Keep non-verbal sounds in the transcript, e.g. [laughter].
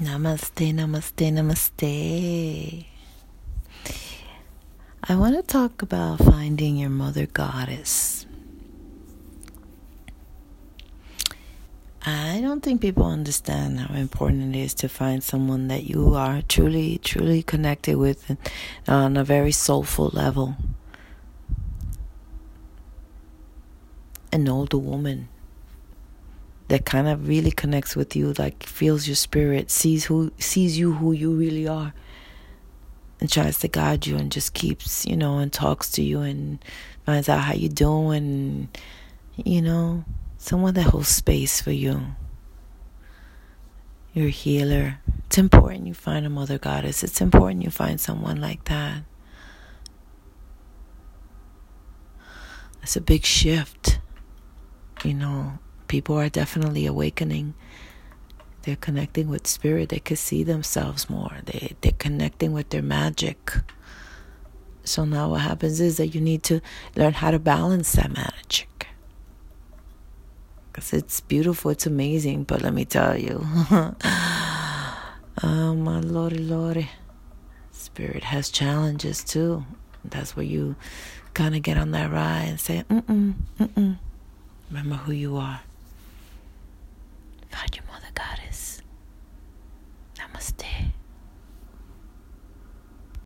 Namaste, namaste, namaste. I want to talk about finding your mother goddess. I don't think people understand how important it is to find someone that you are truly, truly connected with on a very soulful level. An older woman that kind of really connects with you, like feels your spirit, sees who sees you who you really are, and tries to guide you and just keeps, you know, and talks to you and finds out how you doing, you know, someone that holds space for you. You're a healer. It's important you find a mother goddess. It's important you find someone like that. That's a big shift, you know people are definitely awakening. They're connecting with spirit. They could see themselves more. They they're connecting with their magic. So now what happens is that you need to learn how to balance that magic. Because it's beautiful, it's amazing, but let me tell you. oh [laughs] my lordy lordy. Spirit has challenges too. That's where you kind of get on that ride and say, mm mm, mm mm. Remember who you are.